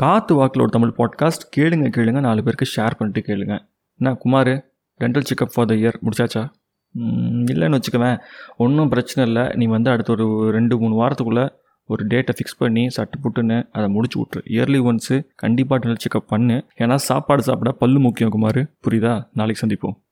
காற்று வாக்கில் ஒரு தமிழ் பாட்காஸ்ட் கேளுங்க கேளுங்க. நாலு பேருக்கு ஷேர் பண்ணிட்டு கேளுங்க. என்ன Kumar dental checkup for the year முடிச்சாச்சா? இல்லைன்னு வச்சுக்கவேன். ஒன்றும் பிரச்சனை இல்லை. நீ வந்து அடுத்த ஒரு ரெண்டு மூணு வாரத்துக்குள்ளே ஒரு டேட்டை ஃபிக்ஸ் பண்ணி சட்டு புட்டுன்னு அதை முடிச்சு விட்ரு இயர்லி ஒன்ஸு கண்டிப்பாக டென்டல் செக்அப் பண்ணு. ஏன்னா சாப்பாடு சாப்பிட பல்லு முக்கியம் குமார். புரியுதா? நாளைக்கு சந்திப்போம்.